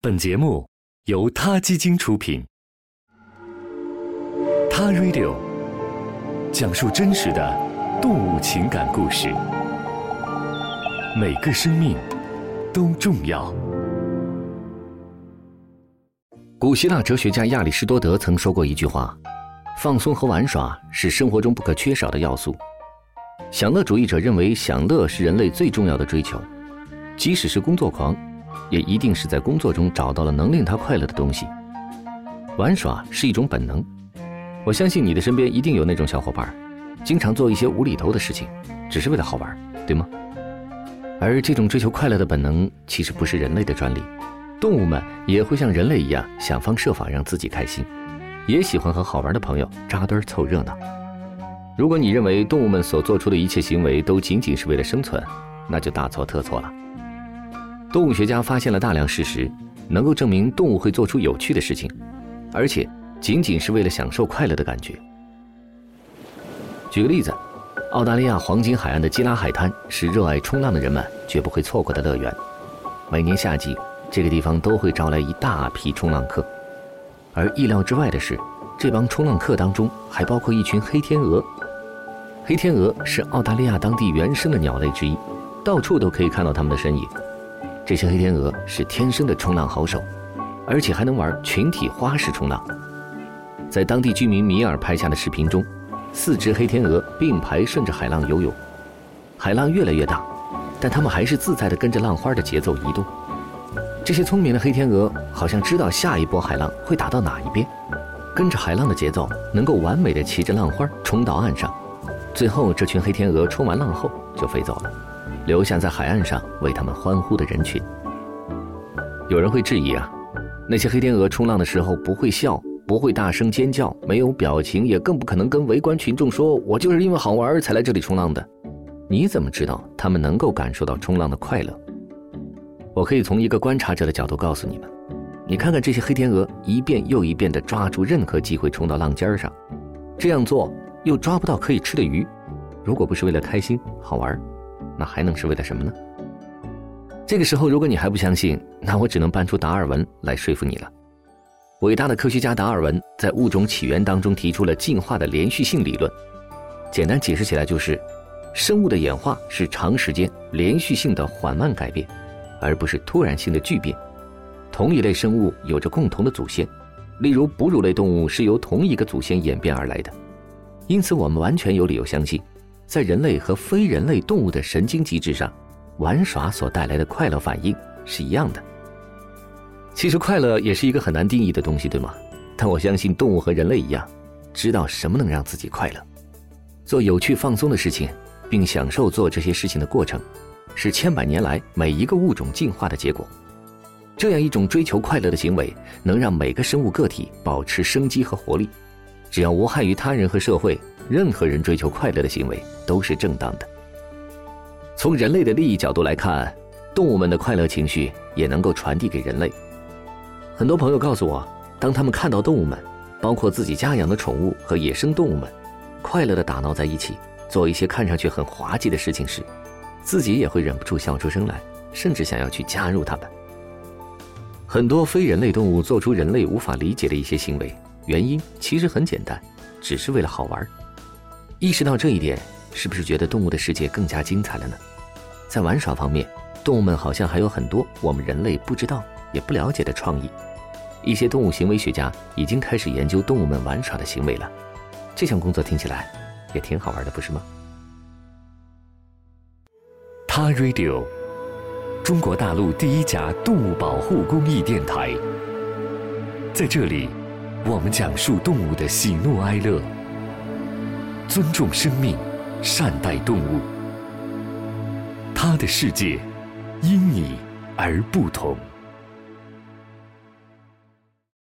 本节目由他基金出品，《他 Radio》讲述真实的动物情感故事，每个生命都重要。古希腊哲学家亚里士多德曾说过一句话：“放松和玩耍是生活中不可缺少的要素。”享乐主义者认为，享乐是人类最重要的追求，即使是工作狂。也一定是在工作中找到了能令他快乐的东西。玩耍是一种本能，我相信你的身边一定有那种小伙伴，经常做一些无厘头的事情，只是为了好玩，对吗？而这种追求快乐的本能其实不是人类的专利，动物们也会像人类一样想方设法让自己开心，也喜欢和好玩的朋友扎堆凑热闹。如果你认为动物们所做出的一切行为都仅仅是为了生存，那就大错特错了。动物学家发现了大量事实，能够证明动物会做出有趣的事情，而且仅仅是为了享受快乐的感觉。举个例子，澳大利亚黄金海岸的基拉海滩是热爱冲浪的人们绝不会错过的乐园。每年夏季，这个地方都会招来一大批冲浪客。而意料之外的是，这帮冲浪客当中还包括一群黑天鹅。黑天鹅是澳大利亚当地原生的鸟类之一，到处都可以看到它们的身影。这些黑天鹅是天生的冲浪好手，而且还能玩群体花式冲浪。在当地居民米尔拍下的视频中，四只黑天鹅并排顺着海浪游泳，海浪越来越大，但它们还是自在地跟着浪花的节奏移动。这些聪明的黑天鹅好像知道下一波海浪会打到哪一边，跟着海浪的节奏，能够完美地骑着浪花冲到岸上。最后，这群黑天鹅冲完浪后就飞走了。留下在海岸上为他们欢呼的人群。有人会质疑啊，那些黑天鹅冲浪的时候不会笑，不会大声尖叫，没有表情，也更不可能跟围观群众说：“我就是因为好玩才来这里冲浪的。”你怎么知道他们能够感受到冲浪的快乐？我可以从一个观察者的角度告诉你们：你看看这些黑天鹅一遍又一遍地抓住任何机会冲到浪尖上，这样做又抓不到可以吃的鱼，如果不是为了开心好玩。那还能是为了什么呢？这个时候，如果你还不相信，那我只能搬出达尔文来说服你了。伟大的科学家达尔文在《物种起源》当中提出了进化的连续性理论，简单解释起来就是，生物的演化是长时间连续性的缓慢改变，而不是突然性的巨变。同一类生物有着共同的祖先，例如哺乳类动物是由同一个祖先演变而来的，因此我们完全有理由相信。在人类和非人类动物的神经机制上，玩耍所带来的快乐反应是一样的。其实快乐也是一个很难定义的东西，对吗？但我相信动物和人类一样，知道什么能让自己快乐，做有趣放松的事情，并享受做这些事情的过程，是千百年来每一个物种进化的结果。这样一种追求快乐的行为，能让每个生物个体保持生机和活力。只要无害于他人和社会。任何人追求快乐的行为都是正当的。从人类的利益角度来看，动物们的快乐情绪也能够传递给人类。很多朋友告诉我，当他们看到动物们，包括自己家养的宠物和野生动物们，快乐的打闹在一起，做一些看上去很滑稽的事情时，自己也会忍不住笑出声来，甚至想要去加入他们。很多非人类动物做出人类无法理解的一些行为，原因其实很简单，只是为了好玩。意识到这一点，是不是觉得动物的世界更加精彩了呢？在玩耍方面，动物们好像还有很多我们人类不知道也不了解的创意。一些动物行为学家已经开始研究动物们玩耍的行为了。这项工作听起来也挺好玩的，不是吗？他 Radio，中国大陆第一家动物保护公益电台。在这里，我们讲述动物的喜怒哀乐。尊重生命，善待动物。他的世界因你而不同。